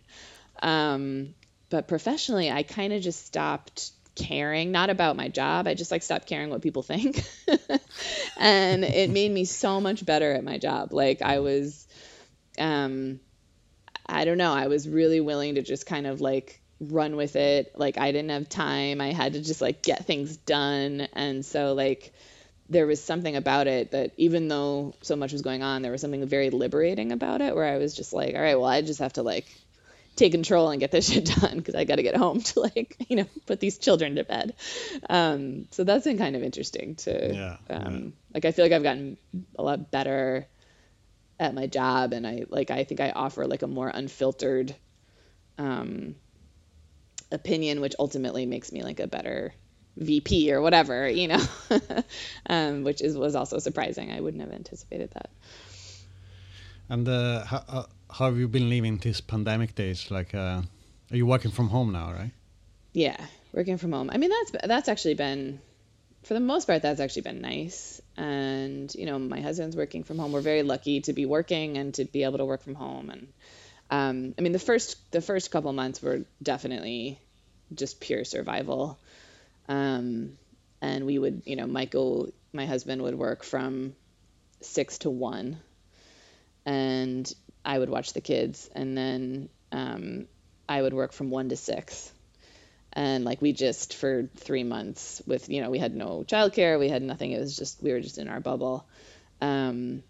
Um, but professionally, I kind of just stopped caring, not about my job. I just like stopped caring what people think. and it made me so much better at my job. Like I was, um, I don't know, I was really willing to just kind of like run with it. Like I didn't have time. I had to just like get things done. And so like there was something about it that even though so much was going on, there was something very liberating about it where I was just like, all right, well, I just have to like take control and get this shit done because I got to get home to like, you know, put these children to bed. Um, so that's been kind of interesting to, Yeah, um, yeah. like, I feel like I've gotten a lot better at my job and I like, I think I offer like a more unfiltered, um, opinion, which ultimately makes me like a better VP or whatever, you know, um, which is was also surprising. I wouldn't have anticipated that. And uh, how, uh, how have you been living these pandemic days? Like, uh, are you working from home now, right? Yeah, working from home. I mean, that's that's actually been, for the most part, that's actually been nice. And you know, my husband's working from home. We're very lucky to be working and to be able to work from home. And um, I mean, the first the first couple months were definitely just pure survival. Um, and we would, you know, Michael, my husband, would work from six to one, and I would watch the kids, and then um, I would work from one to six. And like we just for three months with you know we had no childcare, we had nothing. It was just we were just in our bubble. Um,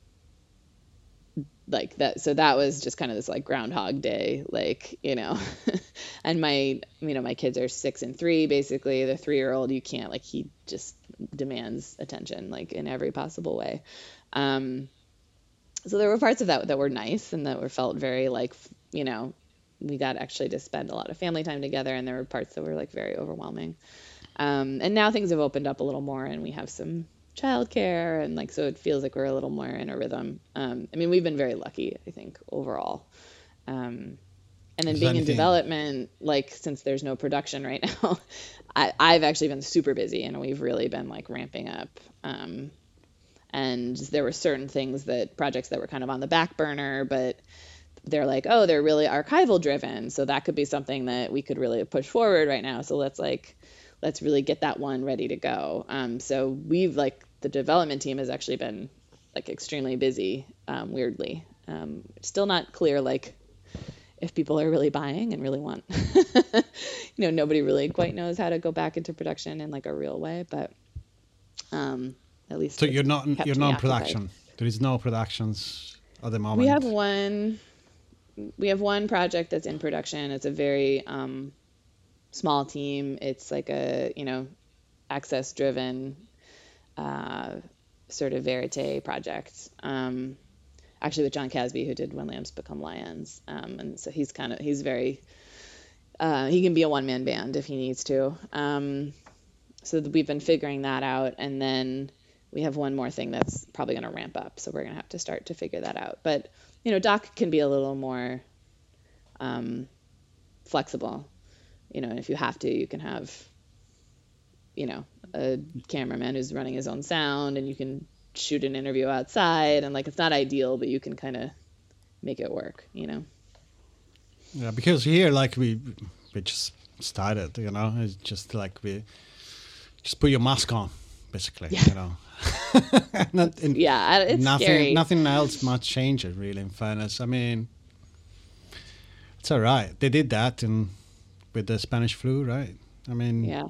like that so that was just kind of this like groundhog day like you know and my you know my kids are six and three basically the three year old you can't like he just demands attention like in every possible way um so there were parts of that that were nice and that were felt very like you know we got actually to spend a lot of family time together and there were parts that were like very overwhelming um and now things have opened up a little more and we have some childcare and like so it feels like we're a little more in a rhythm. Um, I mean, we've been very lucky, I think, overall. Um, and then Is being in development, like since there's no production right now, I, I've actually been super busy and we've really been like ramping up. Um, and there were certain things that projects that were kind of on the back burner, but they're like, oh, they're really archival driven, so that could be something that we could really push forward right now. So let's like let's really get that one ready to go. Um, so we've like the development team has actually been like extremely busy, um, weirdly. Um, still not clear like if people are really buying and really want. you know, nobody really quite knows how to go back into production in like a real way, but um, at least So you're not you're not production. There is no productions at the moment. We have one. We have one project that's in production. It's a very um, small team. It's like a you know, access driven, uh, sort of verite project. Um, actually, with Jon Kasbe, who did When Lambs Become Lions, um, and so he's kind of he's very. Uh, he can be a one man band if he needs to. Um, so we've been figuring that out, and then we have one more thing that's probably going to ramp up. So we're going to have to start to figure that out. But you know, doc can be a little more um, flexible. You know, and if you have to, you can have, you know, a cameraman who's running his own sound, and you can shoot an interview outside. And like, it's not ideal, but you can kind of make it work. You know. Yeah, because here, like we we just started, you know, it's just like we just put your mask on, basically, Yeah. you know. Not, in- Yeah, it's nothing, scary. nothing else much changes really. In fairness, I mean, it's all right. They did that in with the Spanish flu, right? I mean, Yeah.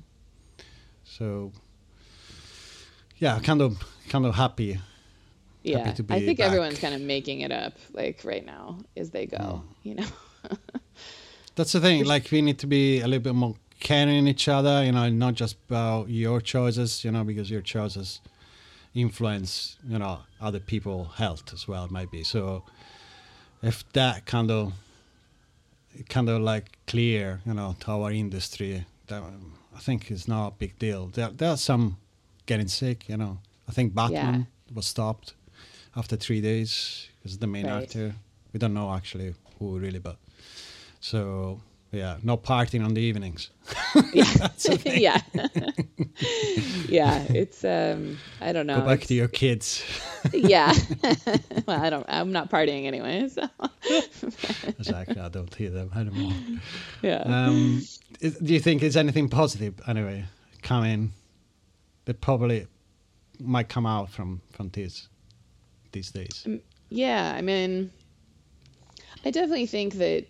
so yeah, kind of, kind of happy. Yeah, to I think back. everyone's kind of making it up, like right now as they go. You know. That's the thing. Like we need to be a little bit more caring in each other. You know, not just about your choices. You know, because your choices influence you know other people' health as well. Maybe so. If that kind of kind of like clear, you know, to our industry, that I think is not a big deal. There, there are some getting sick. You know, I think Batman was stopped after three days as the main Right. actor. We don't know actually who really, but so yeah, no partying on the evenings. Yeah. yeah. yeah. It's um I don't know. Go back It's- to your kids. yeah. well, I don't I'm not partying anyway, so exactly. I don't hear them anymore. yeah. Um, is, do you think there's anything positive anyway coming that probably might come out from from this these days? Yeah, I mean, I definitely think that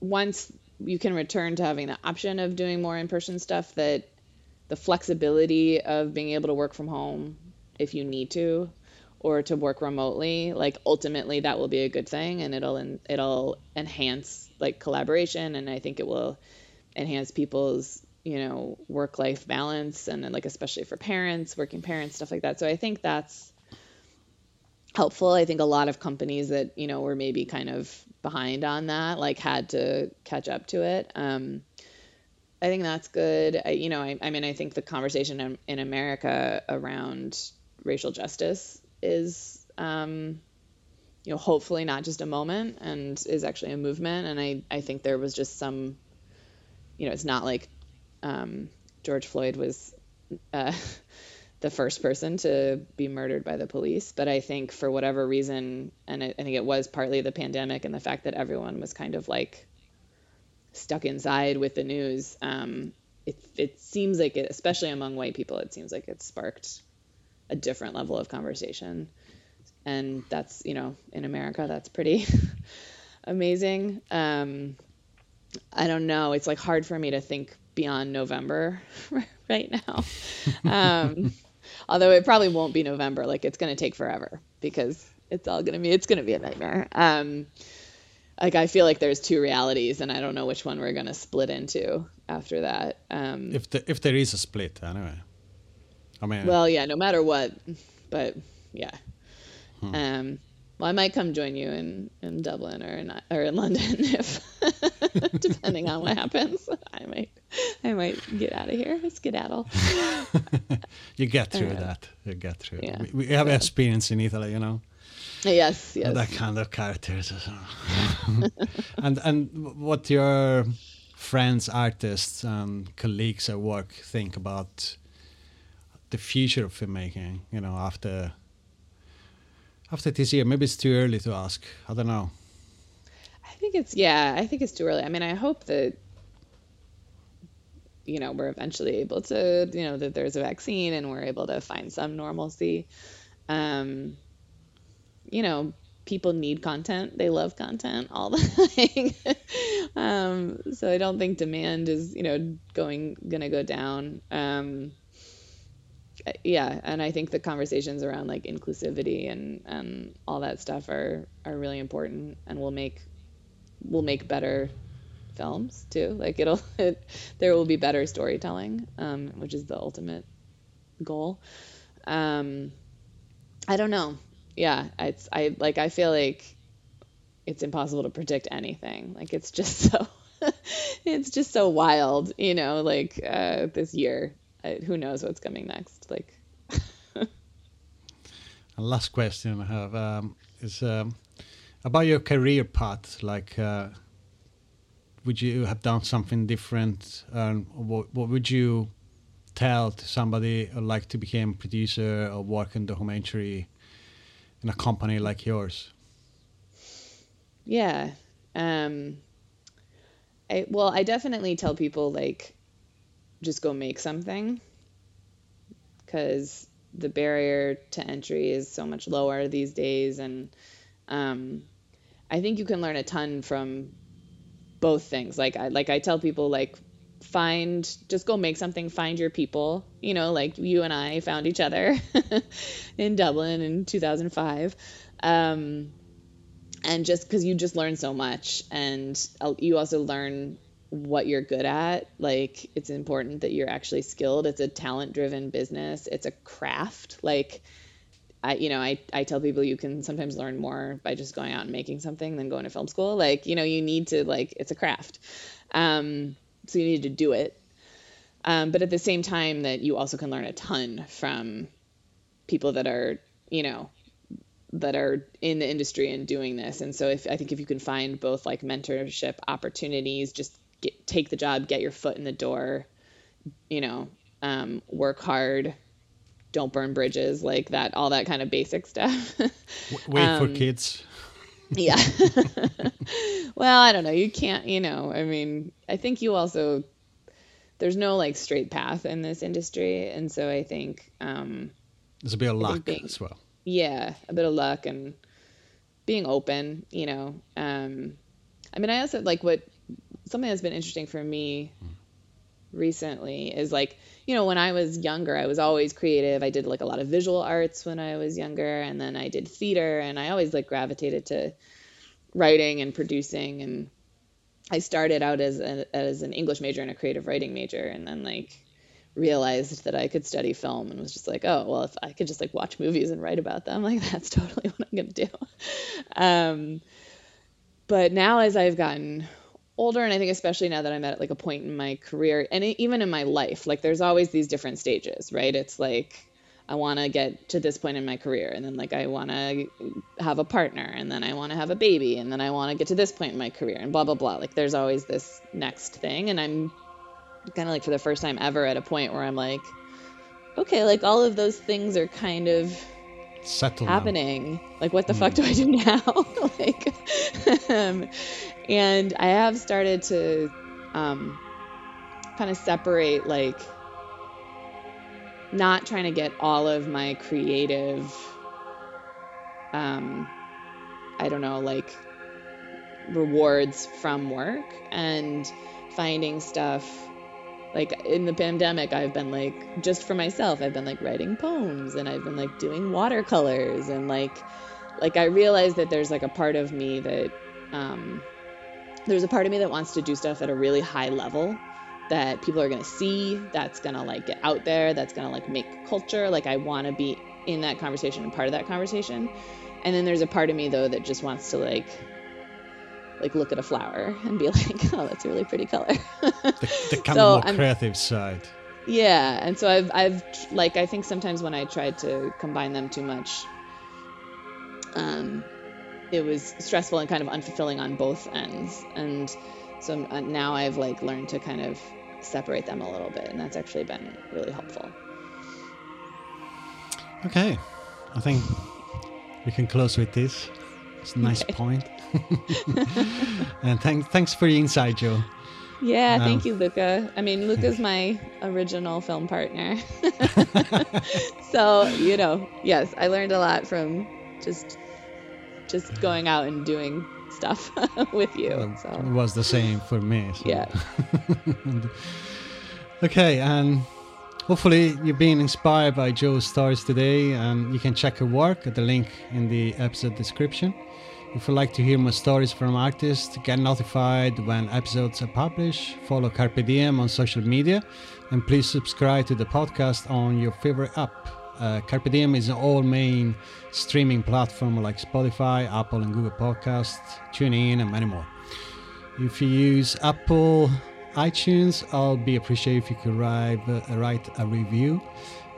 once you can return to having the option of doing more in-person stuff, that the flexibility of being able to work from home if you need to, or to work remotely, like ultimately that will be a good thing, and it'll it'll enhance like collaboration, and I think it will enhance people's you know work-life balance, and then like especially for parents, working parents, stuff like that. So I think that's helpful. I think a lot of companies that you know were maybe kind of behind on that, like had to catch up to it. Um, I think that's good. I, you know, I, I mean, I think the conversation in, in America around racial justice is, um, you know, hopefully not just a moment and is actually a movement. And I, I think there was just some, you know, it's not like um, George Floyd was uh, the first person to be murdered by the police. But I think for whatever reason, and I, I think it was partly the pandemic and the fact that everyone was kind of like stuck inside with the news. Um, it, it seems like it, especially among white people, it seems like it sparked a different level of conversation. And that's, you know, in America, that's pretty amazing. Um, I don't know. It's like hard for me to think beyond November right now. Um, although it probably won't be November. Like it's going to take forever because it's all going to be, it's going to be a nightmare. Um, like I feel like there's two realities and I don't know which one we're going to split into after that. Um, If the, if there is a split anyway. I mean, well, yeah, no matter what, but yeah. Um, well, I might come join you in, in Dublin or in, or in London if, depending on what happens, I might, I might get out of here, skedaddle. Um, you get through that. You get through. yeah. We, we have experience in Italy, you know. Yes, yes. that kind of characters. and and what your friends, artists, and colleagues at work think about the future of filmmaking? You know, after after this year, maybe it's too early to ask. I don't know. I think it's yeah, I think it's too early. I mean, I hope that you know, we're eventually able to, you know, that there's a vaccine and we're able to find some normalcy. Um you know, people need content. They love content all the time. um so I don't think demand is, you know, going to go down. Um yeah, and I think the conversations around like inclusivity and and all that stuff are are really important and will make will make better films too. Like it'll it, there will be better storytelling, um, which is the ultimate goal. Um, I don't know. Yeah, it's I like I feel like it's impossible to predict anything. Like it's just so it's just so wild, you know. Like uh, this year, I, who knows what's coming next? Like And last question I have um, is um, about your career path. Like, uh, would you have done something different? Um, what, what would you tell to somebody who like to become a producer or work in documentary in a company like yours? Yeah. Um I well, I definitely tell people like just go make something cuz the barrier to entry is so much lower these days and um I think you can learn a ton from both things. Like I like I tell people like find just go make something, find your people. You know, like you and I found each other in Dublin in 2005. Um and just because you just learn so much and uh, you also learn what you're good at like it's important that you're actually skilled it's a talent driven business it's a craft like I, you know, I, I tell people you can sometimes learn more by just going out and making something than going to film school. Like, you know, you need to like, it's a craft. Um, so you need to do it. Um, but at the same time that you also can learn a ton from people that are, you know, that are in the industry and doing this. And so if I think if you can find both like mentorship opportunities, just get, take the job, get your foot in the door, you know, um, work hard, don't burn bridges, like that, all that kind of basic stuff. Wait um, for kids. yeah. well, I don't know. You can't, you know, I mean, I think you also, there's no like straight path in this industry. And so I think, um, there's a bit of luck being, as well. Yeah, a bit of luck and being open, you know. Um, I mean, I also like what something that's been interesting for me recently is like, you know, when I was younger, I was always creative. I did like a lot of visual arts when I was younger, and then I did theater, and I always like gravitated to writing and producing. And I started out as a, as an English major and a creative writing major, and then like realized that I could study film and was just like, oh, well, if I could just like watch movies and write about them, like that's totally what I'm going to do. Um, but now as I've gotten older, and I think especially now that I'm at like a point in my career and even in my life, like there's always these different stages, right? It's like, I want to get to this point in my career and then like I want to have a partner and then I want to have a baby and then I want to get to this point in my career and blah blah blah like there's always this next thing and I'm kind of like for the first time ever at a point where I'm like, okay, like all of those things are kind of Settle happening. Now. Like, what the mm. fuck do I do now? like, um, and I have started to um, kind of separate, like, not trying to get all of my creative, um, I don't know, like rewards from work and finding stuff like in the pandemic i've been like just for myself i've been like writing poems and i've been like doing watercolors and like like i realized that there's like a part of me that um there's a part of me that wants to do stuff at a really high level that people are going to see that's going to like get out there that's going to like make culture. Like i want to be in that conversation and part of that conversation. And then there's a part of me though that just wants to like like look at a flower and be like, oh, that's a really pretty color. the, the kind so of more I'm, creative side. Yeah, and so I've I've like I think sometimes when I tried to combine them too much, um, it was stressful and kind of unfulfilling on both ends, and so uh, now I've like learned to kind of separate them a little bit, and that's actually been really helpful. Okay, I think we can close with this. It's a nice okay. point. and thanks, thanks for the insight, Joe. Yeah, um, thank you, Luca. I mean, Luca's my original film partner. so, you know, yes, I learned a lot from just just going out and doing stuff with you. Well, so. It was the same for me. So. Yeah. okay, and hopefully you've been inspired by Joe's stories today, and you can check her work at the link in the episode description. If you'd like to hear more stories from artists, get notified when episodes are published, follow Carpe Diem on social media, and please subscribe to the podcast on your favorite app. Uh, Carpe Diem is an all main streaming platform like Spotify, Apple and Google Podcasts, TuneIn, and many more. If you use Apple iTunes, I'll be appreciated if you could write, uh, write a review.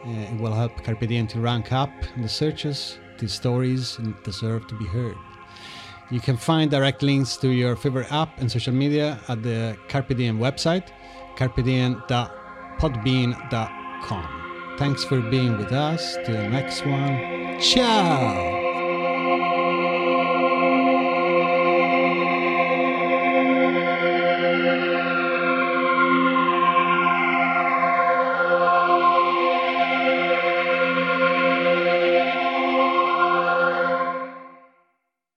Uh, it will help Carpe Diem to rank up in the searches. These stories deserve to be heard. You can find direct links to your favorite app and social media at the Carpe Diem website, carpediem.podbean.com. Thanks for being with us. Till the next one. Ciao!